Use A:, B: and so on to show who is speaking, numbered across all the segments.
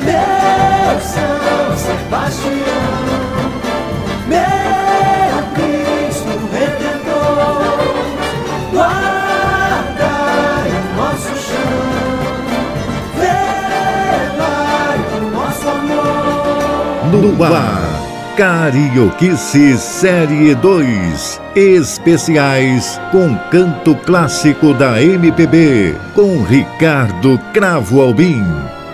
A: Meu São Sebastião, meu Cristo Redentor, guardai o nosso chão, velai o nosso amor.
B: No ar, Carioquice Série 2. Especiais com canto clássico da MPB. Com Ricardo Cravo Albim.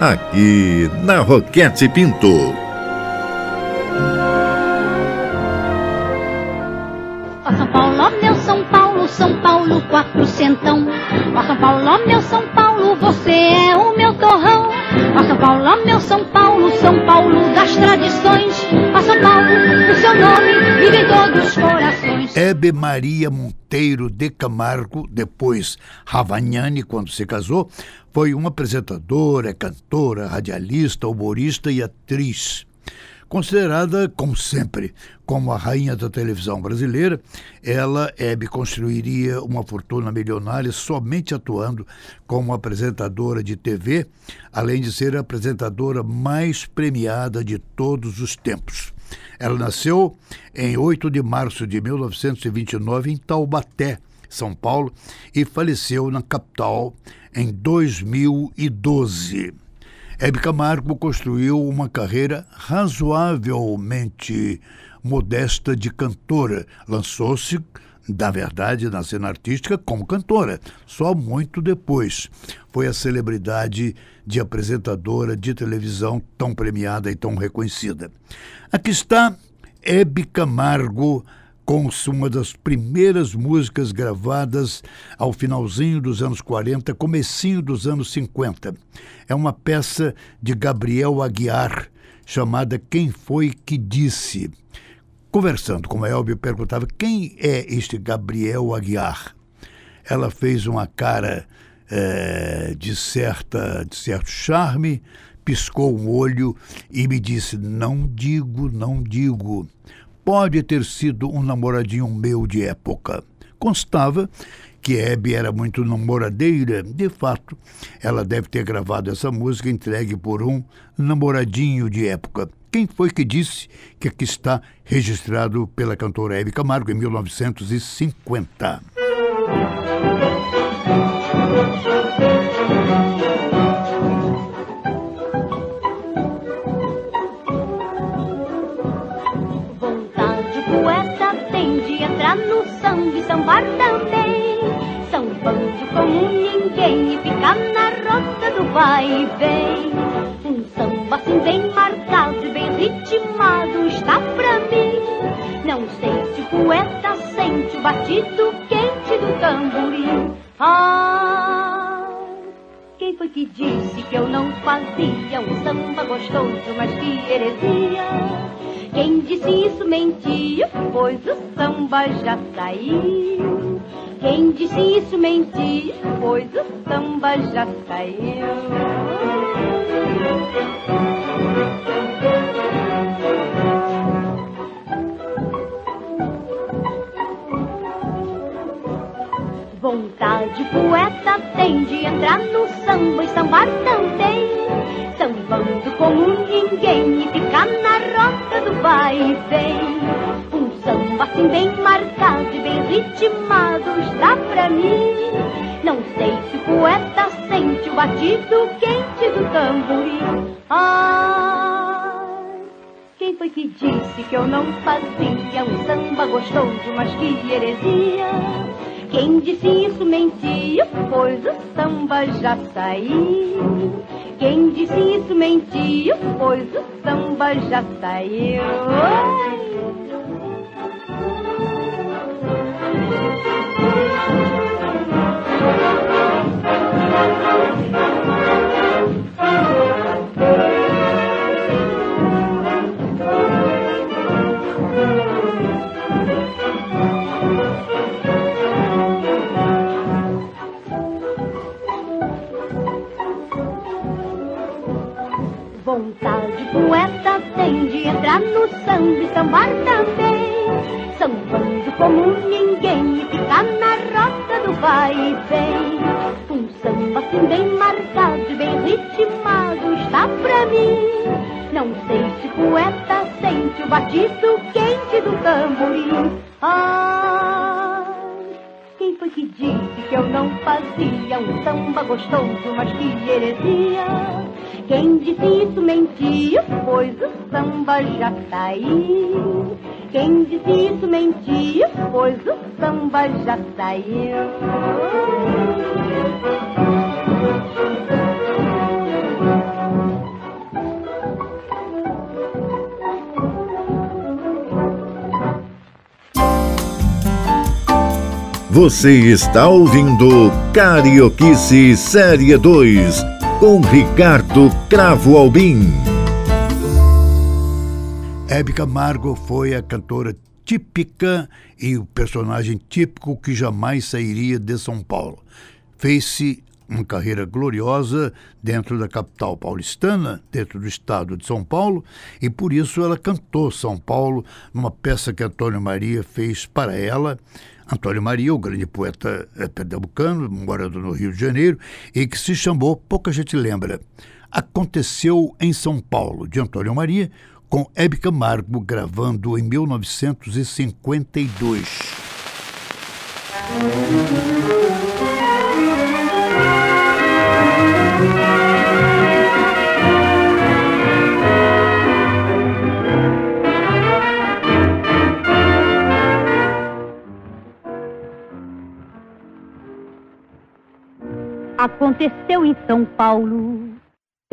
B: Aqui na Roquete Pinto.
C: Ó São Paulo, ó meu São Paulo, São Paulo quatrocentão. Ó São Paulo, ó meu São Paulo, você meu São Paulo, São Paulo das tradições. Ó São Paulo, o seu nome vive em todos os corações.
D: Hebe Maria Monteiro de Camargo, depois Ravagnani, quando se casou, foi uma apresentadora, cantora, radialista, humorista e atriz. Considerada, como sempre, como a rainha da televisão brasileira, ela, Hebe, construiria uma fortuna milionária somente atuando como apresentadora de TV, além de ser a apresentadora mais premiada de todos os tempos. Ela nasceu em 8 de março de 1929 em Taubaté, São Paulo, e faleceu na capital em 2012. Hebe Camargo construiu uma carreira razoavelmente modesta de cantora. Lançou-se, na verdade, na cena artística como cantora, só muito depois. Foi a celebridade de apresentadora de televisão tão premiada e tão reconhecida. Aqui está Hebe Camargo com uma das primeiras músicas gravadas ao finalzinho dos anos 40, comecinho dos anos 50. É uma peça de Gabriel Aguiar, chamada Quem Foi Que Disse. Conversando com a Elbio, perguntava quem é este Gabriel Aguiar. Ela fez uma cara é, de, certa, de certo charme, piscou um olho e me disse: Não digo, não digo pode ter sido um namoradinho meu de época. Constava que Hebe era muito namoradeira, de fato, ela deve ter gravado essa música entregue por um namoradinho de época. Quem foi que disse que aqui está registrado pela cantora Hebe Camargo em 1950?
C: Sambar também. Sambando como ninguém e ficar na rota do vai e vem. Um samba assim bem marcado e bem ritmado está pra mim. Não sei se o poeta sente o batido quente do tamborim. Ah, quem foi que disse que eu não fazia um samba gostoso, mas que heresia? Quem disse isso mentiu, pois o samba já saiu. Quem disse isso mentiu, pois o samba já saiu. Vontade poeta tem de entrar no samba e sambar também sambando como ninguém e ficar na rota do vai e vem. Um samba assim bem marcado e bem ritmado está pra mim. Não sei se o poeta sente o batido quente do tamborim. Ah, quem foi que disse que eu não fazia um samba gostoso, mas que heresia? Quem disse isso mentia, pois o samba já saiu. Quem disse isso mentiu, pois o samba já saiu. Entrar no samba e sambar também. Sambando como ninguém e ficar na rota do vai e vem. Um samba assim bem marcado, bem ritmado está pra mim. Não sei se poeta sente o batido quente do tamborim. Ah, quem foi que disse que eu não fazia um samba gostoso, mas que heresia? Quem disse isso mentiu, pois o samba já saiu. Quem disse isso mentiu, pois o samba já saiu.
B: Você está ouvindo Carioquice Série 2 com Ricardo Cravo Albim.
D: Hebe Camargo foi a cantora típica e o personagem típico que jamais sairia de São Paulo. Fez-se uma carreira gloriosa dentro da capital paulistana, dentro do estado de São Paulo, e por isso ela cantou São Paulo numa peça que Antônio Maria fez para ela. Antônio Maria, o grande poeta eh, pernambucano, morando no Rio de Janeiro, e que se chamou, pouca gente lembra, Aconteceu em São Paulo, de Antônio Maria, com Hebe Camargo gravando em 1952.
C: Aconteceu em São Paulo,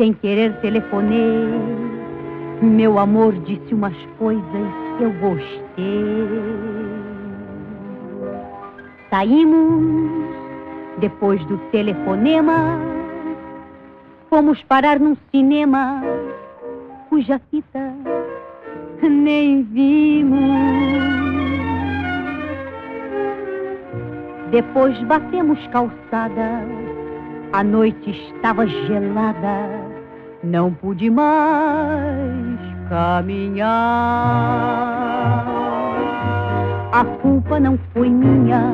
C: sem querer telefonei. Meu amor disse umas coisas que eu gostei. Saímos depois do telefonema, fomos parar num cinema cuja fita nem vimos. Depois batemos calçada a noite estava gelada, não pude mais caminhar. A culpa não foi minha,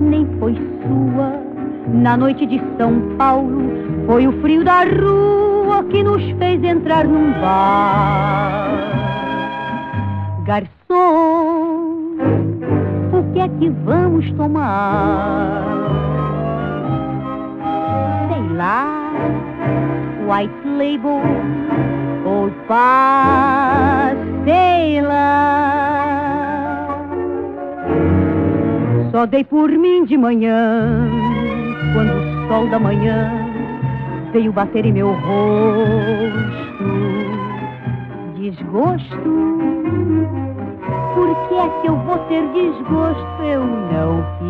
C: nem foi sua. Na noite de São Paulo, foi o frio da rua que nos fez entrar num bar. Garçom, o que é que vamos tomar? Lá, White Label, Old sei lá. Só dei por mim de manhã, quando o sol da manhã veio bater em meu rosto. Desgosto, por que é que eu vou ter desgosto? Eu não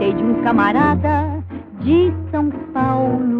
C: De um camarada de São Paulo.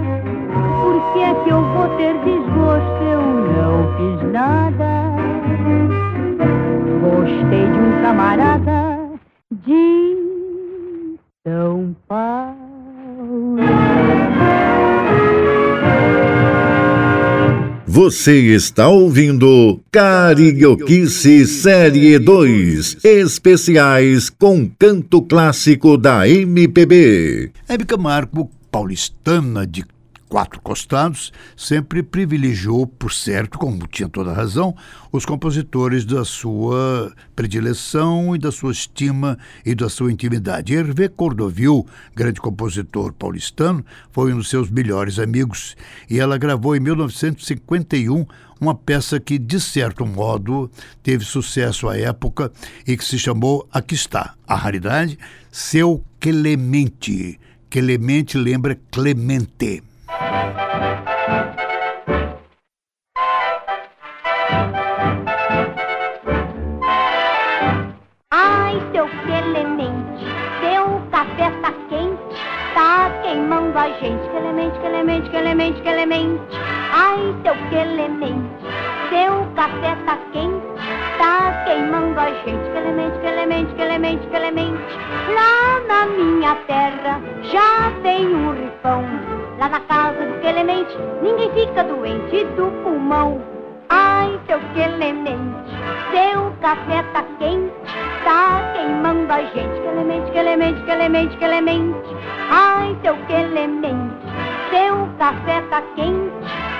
C: que é que eu vou ter desgosto? Eu não fiz nada. Gostei de um camarada de São Paulo.
B: Você está ouvindo Carioquice Série 2, especiais com canto clássico da MPB.
D: Hebe Camargo, paulistana de quatro costados, sempre privilegiou, por certo, como tinha toda razão, os compositores da sua predileção e da sua estima e da sua intimidade. Hervé Cordovil, grande compositor paulistano, foi um dos seus melhores amigos e ela gravou em 1951 uma peça que, de certo modo, teve sucesso à época e que se chamou Aqui está, a raridade, Seu Clemente. Clemente lembra Clemente.
C: Clemente, seu café tá quente, tá queimando a gente. Clemente, Clemente, Clemente, Clemente. Ai, seu Clemente, seu café tá quente, tá queimando a gente. Clemente, Clemente, Clemente, Clemente. Lá na minha terra já tem um rifão. Lá na casa do Clemente, ninguém fica doente do pulmão. Ai, seu Clemente, seu café tá quente, tá queimando a gente. Clemente, Clemente, Clemente, Clemente. Ai, seu Clemente, seu café tá quente,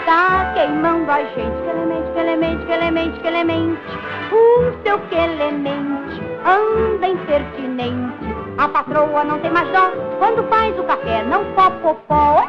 C: tá queimando a gente. Clemente, Clemente, Clemente, Clemente. O seu Clemente anda impertinente. A patroa não tem mais dó quando faz o café, não pó, pó,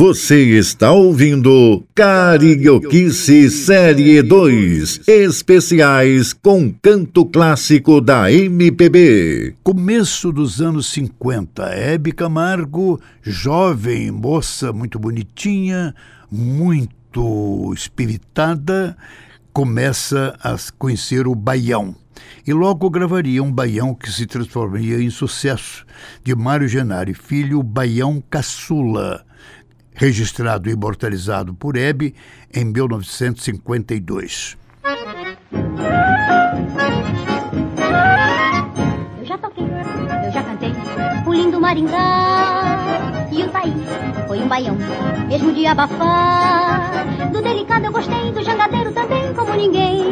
B: Você está ouvindo Carioquice Série 2, especiais com canto clássico da MPB.
D: Começo dos anos 50, Hebe Camargo, jovem, moça muito bonitinha, muito espiritada, começa a conhecer o baião. E logo gravaria um baião que se transformaria em sucesso, de Mário Genari Filho, Baião Caçula, registrado e imortalizado por Hebe em 1952.
C: Eu já toquei, eu já cantei o lindo Maringá baião, mesmo de abafar. Do delicado eu gostei, do jangadeiro também como ninguém.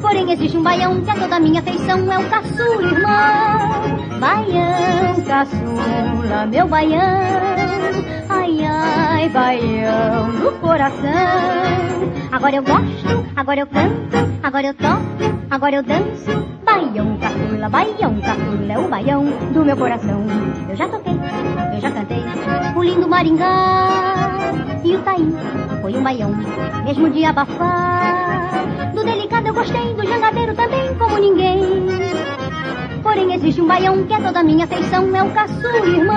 C: Porém existe um baião que a toda minha afeição é o caçula, irmão. Baião, caçula, meu baião. Ai, ai, baião no coração. Agora eu gosto, agora eu canto, agora eu toco, agora eu danço. Baião, caçula, baião, caçula é o baião do meu coração. Eu já toquei, eu já o lindo Maringá e o Taí foi um baião, mesmo de abafar. Do delicado eu gostei, do jangadeiro também como ninguém. Porém existe um baião que é toda minha afeição, é o caçula, irmão.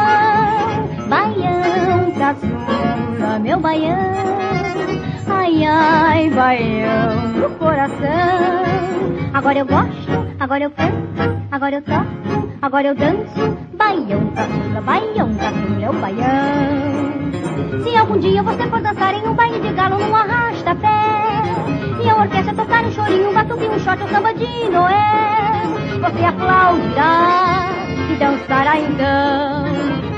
C: Baião, caçula, meu baião. Ai, ai, baião no coração. Agora eu gosto, agora eu canto, agora eu toco, agora eu danço. Baião, caçula, baião, caçula é o baião. Se algum dia você for dançar em um baile de galo num arrasta-pé E a orquestra tocar um chorinho, um batuque, um shot, um samba de Noel Você aplaudirá e dançará então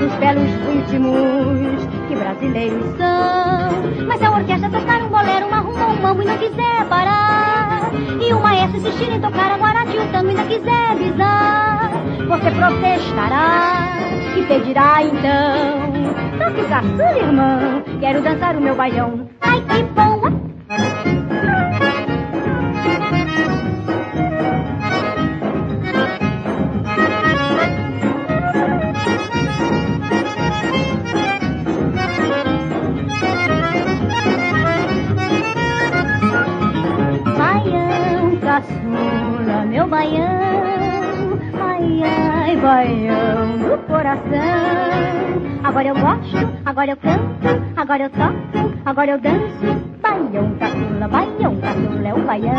C: Nos belos ritmos que brasileiros são Mas se a orquestra tocar um bolero, uma rumba, um mambo e não quiser parar E o maestro insistir em tocar a guarati, o tango e ainda quiser bisar você protestará e pedirá então. Toque caçula, irmão, quero dançar o meu baião. Ai, que boa! Baião, caçula, coração. Agora eu gosto, agora eu canto, agora eu toco, agora eu danço. Baião, caçula, baião, caçula é o baião.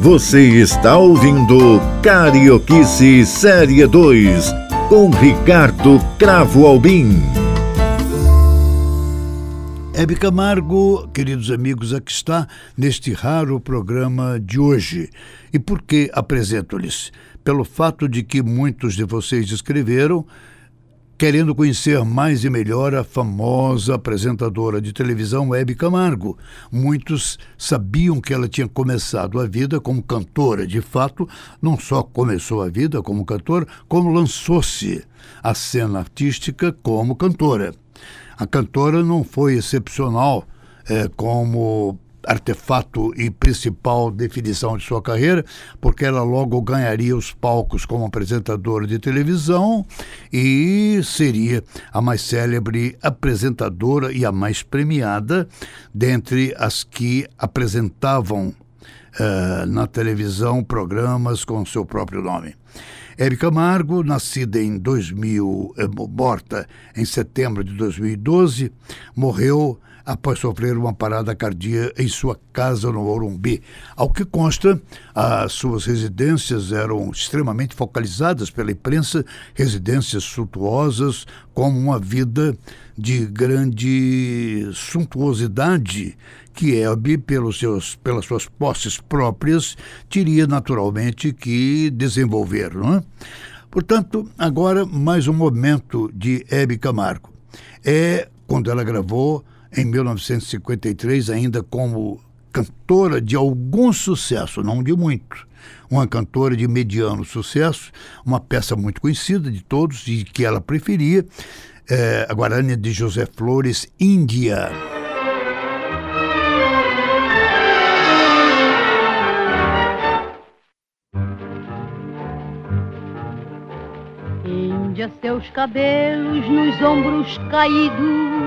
B: Você está ouvindo Carioquice Série 2 com Ricardo Cravo Albim.
D: Hebe Camargo, queridos amigos, aqui está neste raro programa de hoje. E por que apresento-lhes? Pelo fato de que muitos de vocês escreveram querendo conhecer mais e melhor a famosa apresentadora de televisão Hebe Camargo. Muitos sabiam que ela tinha começado a vida como cantora. De fato, não só começou a vida como cantora, como lançou-se à cena artística como cantora. A cantora não foi excepcional é, como artefato e principal definição de sua carreira, porque ela logo ganharia os palcos como apresentadora de televisão e seria a mais célebre apresentadora e a mais premiada dentre as que apresentavam uh, na televisão programas com seu próprio nome. Érica Camargo, nascida em 2000, eh, morta em setembro de 2012, morreu após sofrer uma parada cardíaca em sua casa no Morumbi. Ao que consta, as suas residências eram extremamente focalizadas pela imprensa, residências suntuosas, como uma vida de grande suntuosidade que Elbe, pelos seus, pelas suas posses próprias, teria naturalmente que desenvolver. Não é? Portanto, agora mais um momento de Hebe Camargo. É quando ela gravou em 1953, ainda como cantora de algum sucesso, não de muito. Uma cantora de mediano sucesso, uma peça muito conhecida de todos e que ela preferia, é, a Guarani de José Flores, Índia.
C: Índia, seus cabelos nos ombros caídos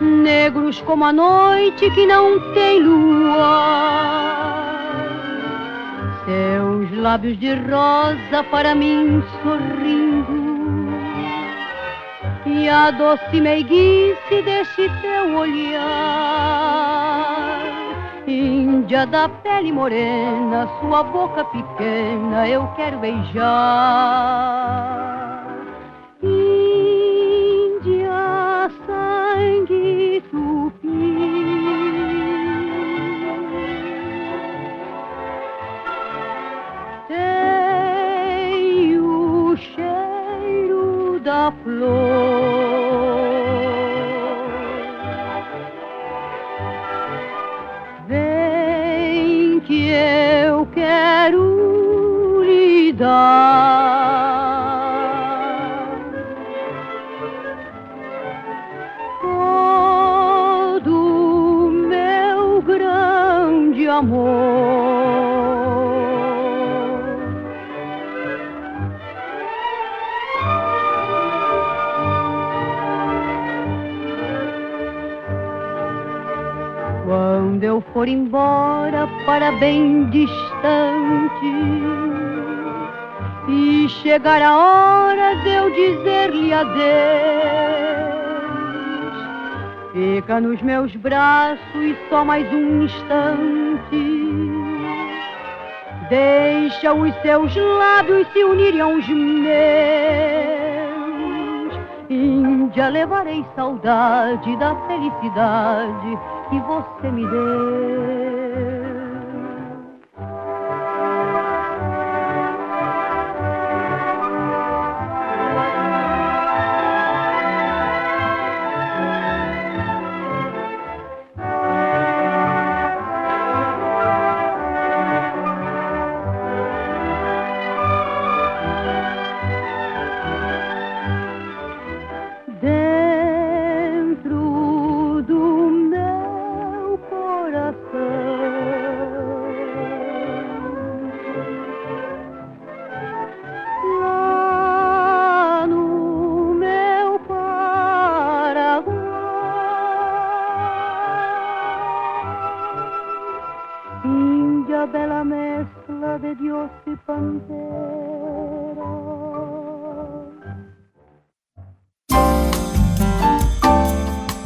C: negros como a noite que não tem lua. Seus lábios de rosa para mim sorrindo. E a doce meiguice deste teu olhar. Índia da pele morena, sua boca pequena, eu quero beijar. Flor. Vem que eu quero lhe dar todo meu grande amor. Eu for embora para bem distante e chegar a hora de eu dizer-lhe adeus, fica nos meus braços só mais um instante. Deixa os seus lábios se unirem aos meus. Índia, levarei saudade da felicidade que você me deu.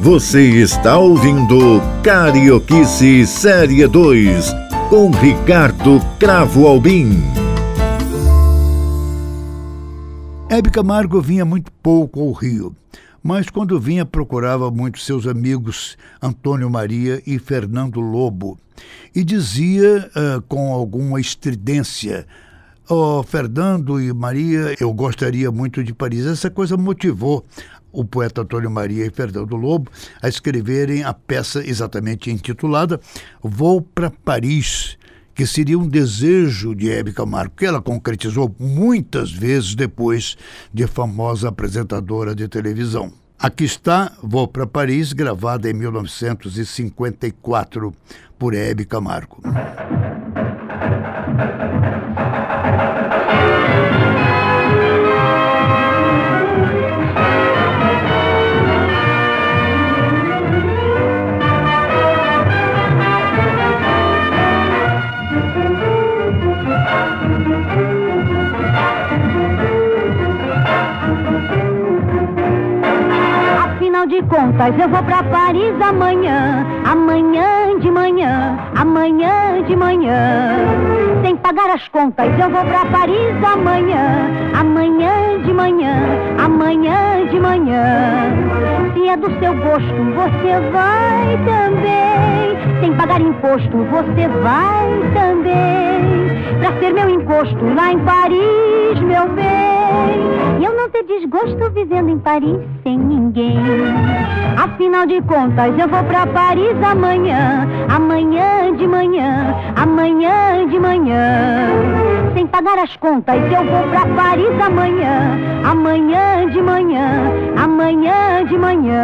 B: Você está ouvindo Carioquice Série 2 com Ricardo Cravo Albim.
D: Hebe Camargo vinha muito pouco ao Rio, mas quando vinha procurava muito seus amigos Antônio Maria e Fernando Lobo e dizia uh, com alguma estridência Oh, Fernando e Maria, eu gostaria muito de Paris. Essa coisa motivou o poeta Antônio Maria e Fernando Lobo a escreverem a peça exatamente intitulada Vou para Paris, que seria um desejo de Hebe Camargo, que ela concretizou muitas vezes depois de famosa apresentadora de televisão. Aqui está Vou para Paris, gravada em 1954 por Hebe Camargo.
C: Contas, eu vou pra Paris amanhã, amanhã de manhã, amanhã de manhã. Sem pagar as contas, eu vou pra Paris amanhã, amanhã de manhã, amanhã de manhã. Se é do seu gosto, você vai também. Sem pagar imposto, você vai também. Pra ser meu encosto lá em Paris, meu bem. E eu não ter desgosto vivendo em Paris ninguém. Afinal de contas, eu vou pra Paris amanhã, amanhã de manhã, amanhã de manhã. Sem pagar as contas, eu vou pra Paris amanhã, amanhã de manhã, amanhã de manhã.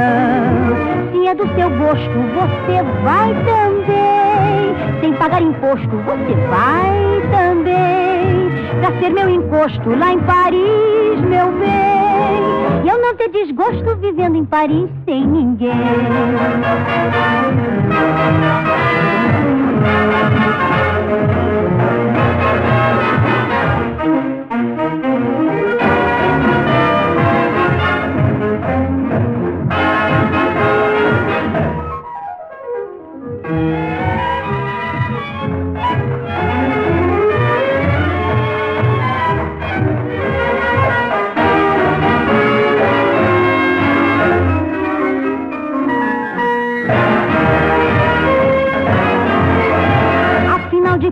C: Se é do seu gosto, você vai também. Sem pagar imposto, você vai também. Pra ser meu encosto lá em Paris, meu bem. Eu não ter desgosto vivendo em Paris sem ninguém.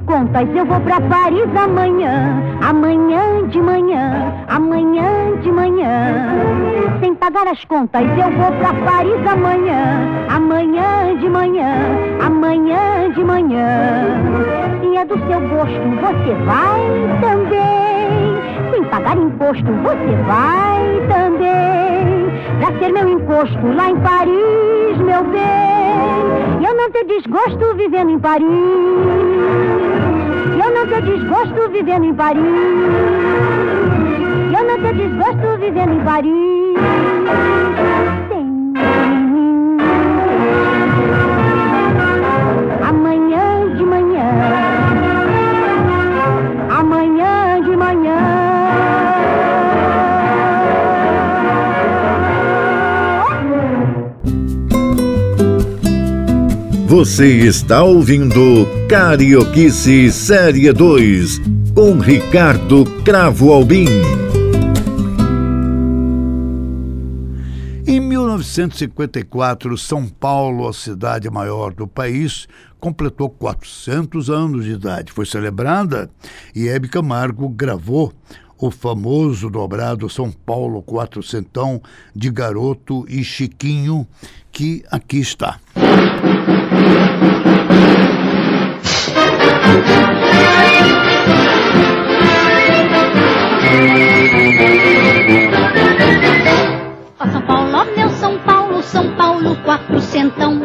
C: Contas, eu vou pra Paris amanhã, amanhã de manhã, amanhã de manhã. Sem pagar as contas, eu vou pra Paris amanhã, amanhã de manhã, amanhã de manhã. Se é do seu gosto, você vai também. Sem pagar imposto, você vai também. Pra ser meu encosto lá em Paris, meu bem. E eu não ter desgosto vivendo em Paris. Eu não tenho desgosto vivendo em Paris. Eu não tenho desgosto vivendo em Paris.
B: Você está ouvindo Carioquice Série 2 com Ricardo Cravo Albim.
D: Em 1954, São Paulo, a cidade maior do país, completou 400 anos de idade. Foi celebrada e Hebe Camargo gravou o famoso dobrado São Paulo Quatrocentão de Garoto e Chiquinho, que aqui está.
C: Ó São Paulo, meu São Paulo, São Paulo quatrocentão.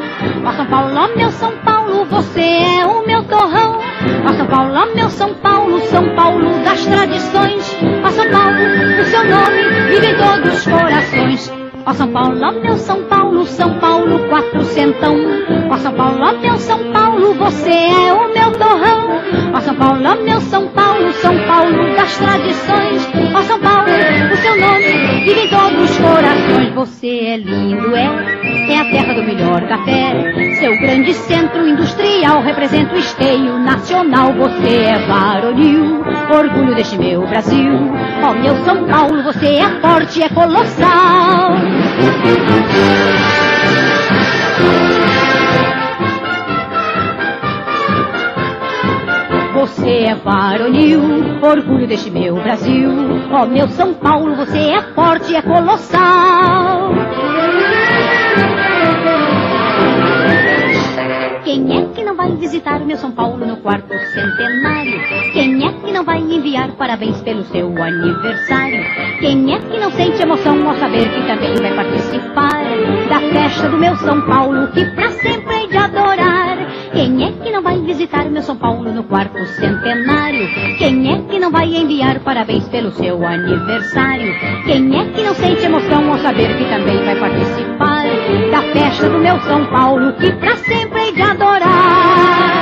C: Ó São Paulo, meu São Paulo, você é o meu torrão. Ó São Paulo, meu São Paulo, São Paulo das tradições. Ó São Paulo, o seu nome vive em todos os corações. Ó São Paulo, meu São Paulo, São Paulo quatrocentão. Ó São Paulo, meu São Paulo, você é o meu torrão. Ó São Paulo, meu São Paulo, São Paulo das tradições. Ó São Paulo, o seu nome vive em todos os corações. Você é lindo, é, é a terra do melhor café. Seu grande centro industrial representa o esteio nacional. Você é varonil, orgulho deste meu Brasil. Ó meu São Paulo, você é forte, é colossal. Você é varonil, orgulho deste meu Brasil. Ó meu São Paulo, você é forte, é colossal. Quem é que não vai visitar o meu São Paulo no quarto centenário? Quem é que não vai enviar parabéns pelo seu aniversário? Quem é que não sente emoção ao saber que também vai participar da festa do meu São Paulo que pra sempre? Quem é que não vai visitar meu São Paulo no quarto centenário? Quem é que não vai enviar parabéns pelo seu aniversário? Quem é que não sente emoção ao saber que também vai participar da festa do meu São Paulo que pra sempre hei de adorar?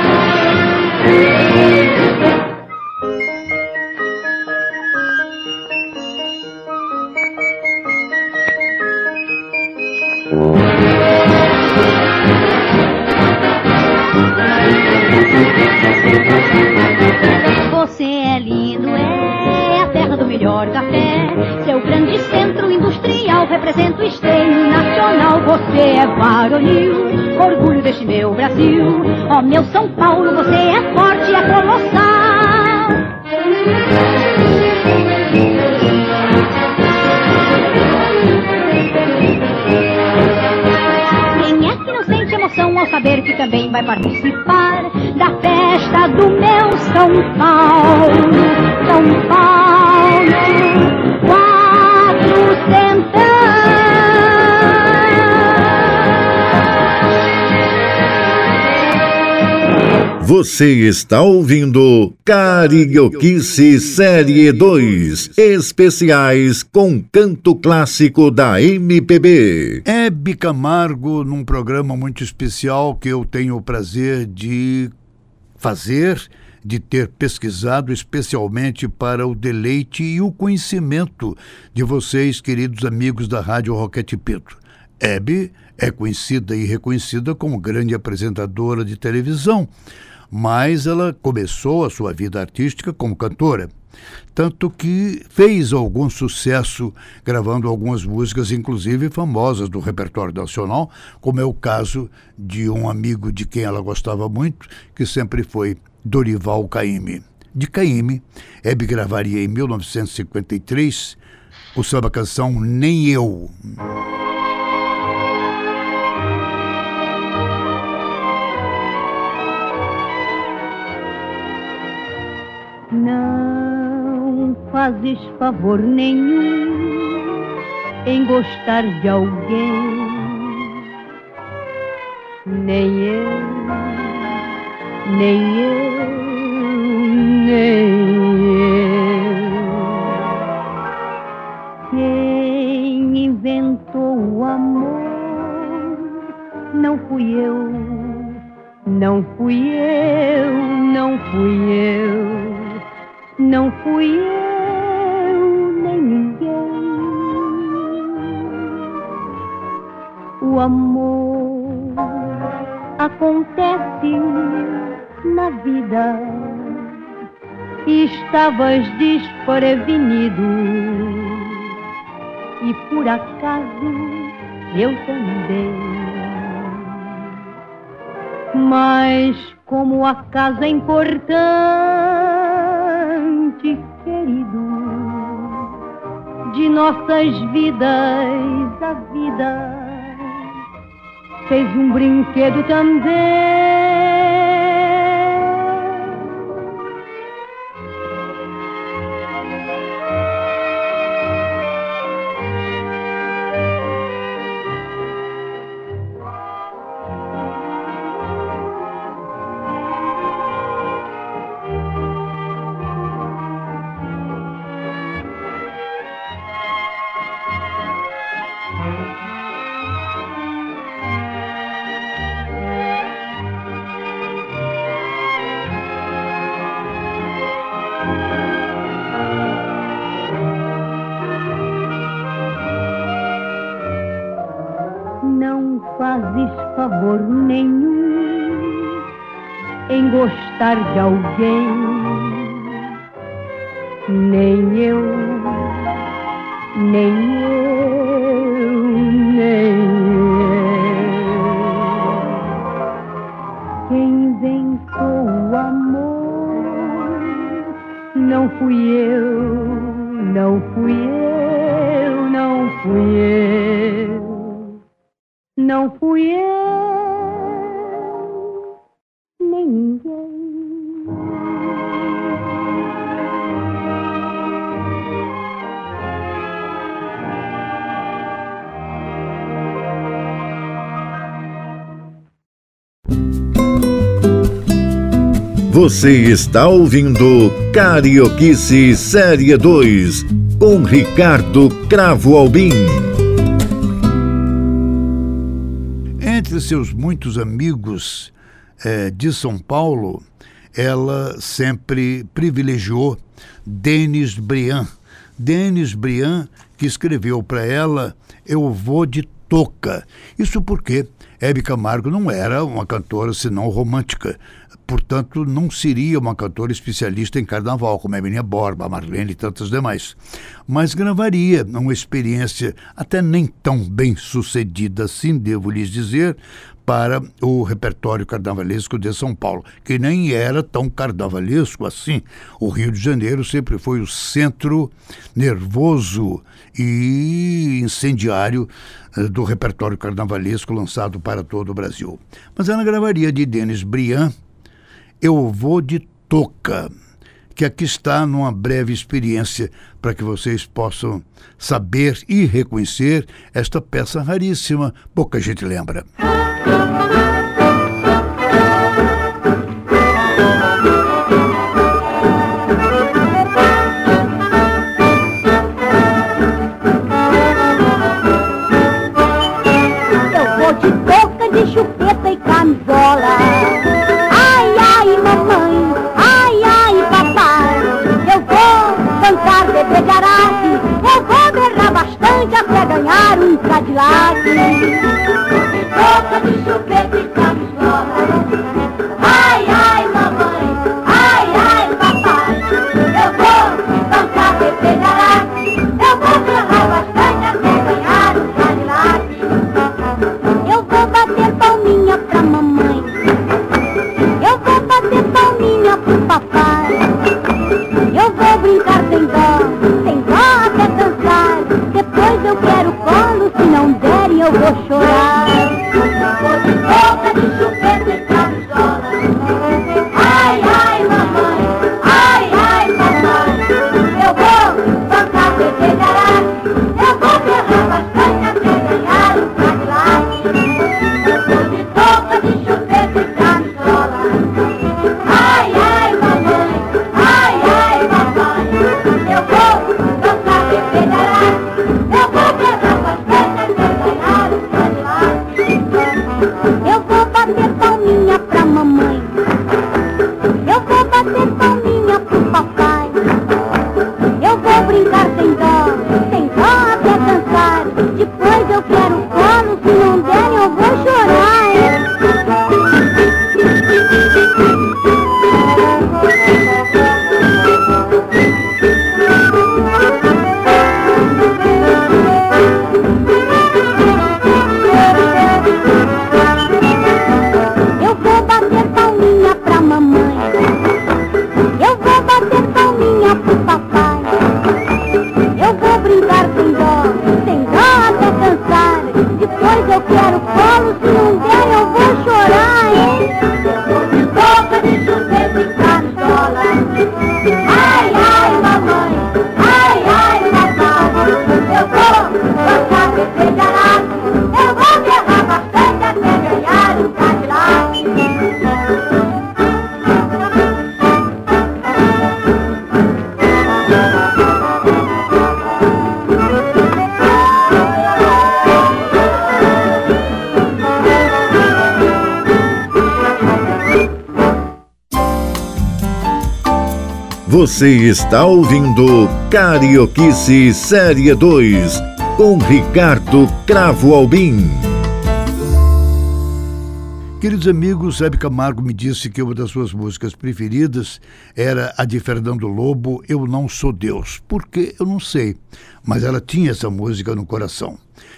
C: Você é lindo, é a terra do melhor café. Seu grande centro industrial representa o esteio nacional. Você é varonil, orgulho deste meu Brasil. Ó meu São Paulo, você é forte, é colossal. Saber que também vai participar da festa do meu São Paulo? São Paulo,
B: Você está ouvindo Carioquice Série 2, especiais com canto clássico da MPB.
D: Hebe Camargo, num programa muito especial que eu tenho o prazer de fazer, de ter pesquisado especialmente para o deleite e o conhecimento de vocês, queridos amigos da Rádio Roquete Pinto. Hebe é conhecida e reconhecida como grande apresentadora de televisão, mas ela começou a sua vida artística como cantora. Tanto que fez algum sucesso gravando algumas músicas, inclusive famosas do repertório nacional, como é o caso de um amigo de quem ela gostava muito, que sempre foi Dorival Caymmi. De Caymmi, Hebe gravaria em 1953 o samba canção Nem Eu.
C: Não fazes favor nenhum em gostar de alguém, nem eu, nem eu, nem eu. Quem inventou o amor não fui eu, não fui eu, não fui eu. Não fui eu nem ninguém. O amor acontece na vida. Estavas desprevenido e por acaso eu também. Mas como acaso é importante, nossas vidas a vida fez um brinquedo também. Gostar de alguém,
B: Você está ouvindo Carioquice Série 2 com Ricardo Cravo Albim.
D: Entre seus muitos amigos eh, de São Paulo, ela sempre privilegiou Denis Briand. Denis Briand, que escreveu para ela Eu Vou de Toca. Isso porque Hebe Camargo não era uma cantora senão romântica. Portanto, não seria uma cantora especialista em carnaval, como a Emilia Borba, a Marlene e tantas demais. Mas gravaria uma experiência até nem tão bem sucedida assim, devo lhes dizer, para o repertório carnavalesco de São Paulo, que nem era tão carnavalesco assim. O Rio de Janeiro sempre foi o centro nervoso e incendiário eh, do repertório carnavalesco lançado para todo o Brasil. Mas ela gravaria de Denis Briand, Eu Vou de Toca, que aqui está numa breve experiência para que vocês possam saber e reconhecer esta peça raríssima, pouca gente lembra.
C: Ganhar um Cadillac. De touca, de chupeta e
B: Você está ouvindo Carioquice Série 2 com Ricardo Cravo Albim.
D: Queridos amigos, Hebe Camargo me disse que uma das suas músicas preferidas era a de Fernando Lobo, Eu Não Sou Deus. Por que? Eu não sei, mas ela tinha essa música no coração.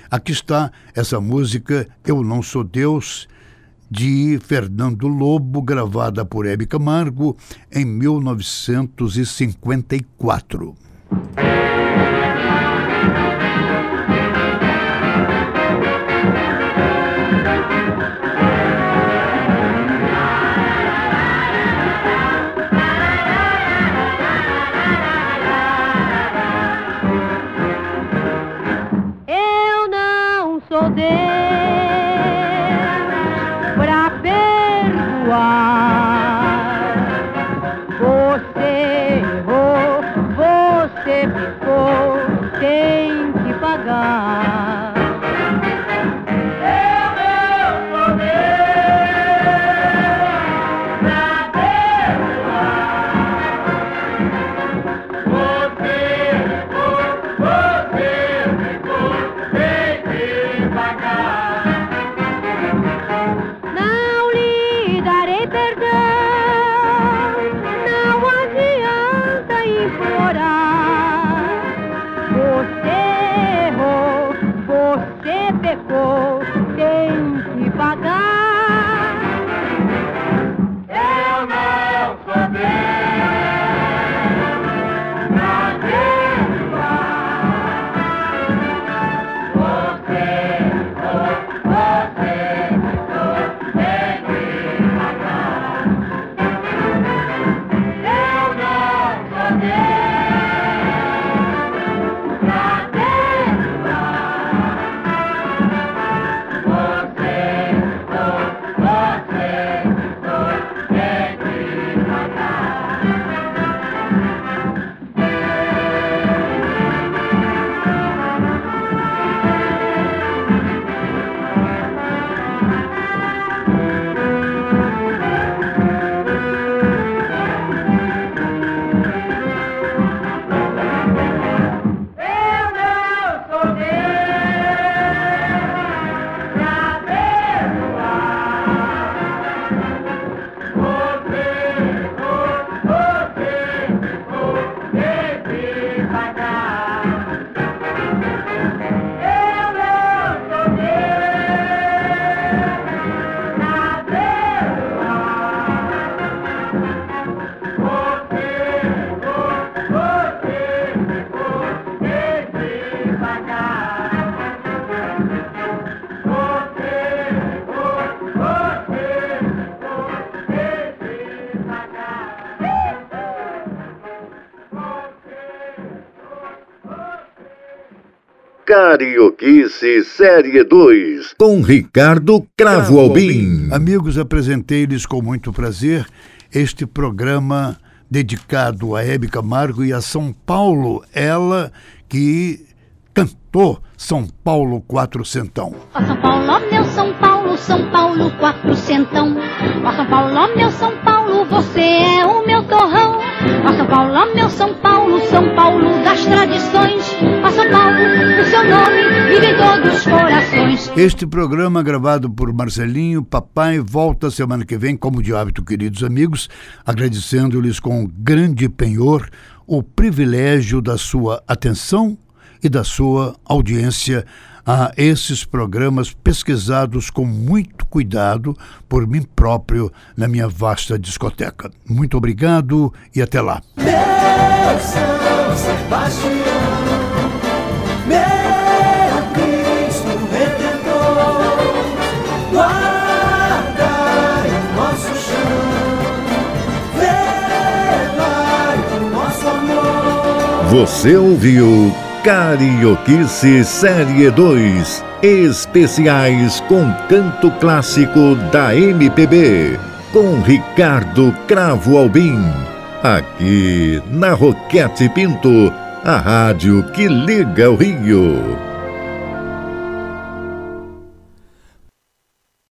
D: Aqui está essa música, Eu Não Sou Deus, de Fernando Lobo, gravada por Hebe Camargo em 1954.
B: Carioquice Série 2, com Ricardo Cravo Albim.
D: Amigos, apresentei-lhes com muito prazer este programa dedicado a Hebe Camargo e a São Paulo, ela que cantou São Paulo Quatrocentão.
C: Ó São Paulo, meu São Paulo, São Paulo Quatrocentão. Ó São Paulo, meu São Paulo, você é o meu torrão. Ó São Paulo, meu São Paulo, São Paulo das tradições. Ó São Paulo, o seu nome vive em todos os corações.
D: Este programa gravado por Marcelinho Papai volta semana que vem, como de hábito, queridos amigos, agradecendo-lhes com grande penhor o privilégio da sua atenção e da sua audiência a esses programas pesquisados com muito cuidado por mim próprio na minha vasta discoteca. Muito obrigado e até lá.
B: Você ouviu Carioquice Série 2, especiais com canto clássico da MPB, com Ricardo Cravo Albim, aqui na Roquete Pinto, a rádio que liga o Rio.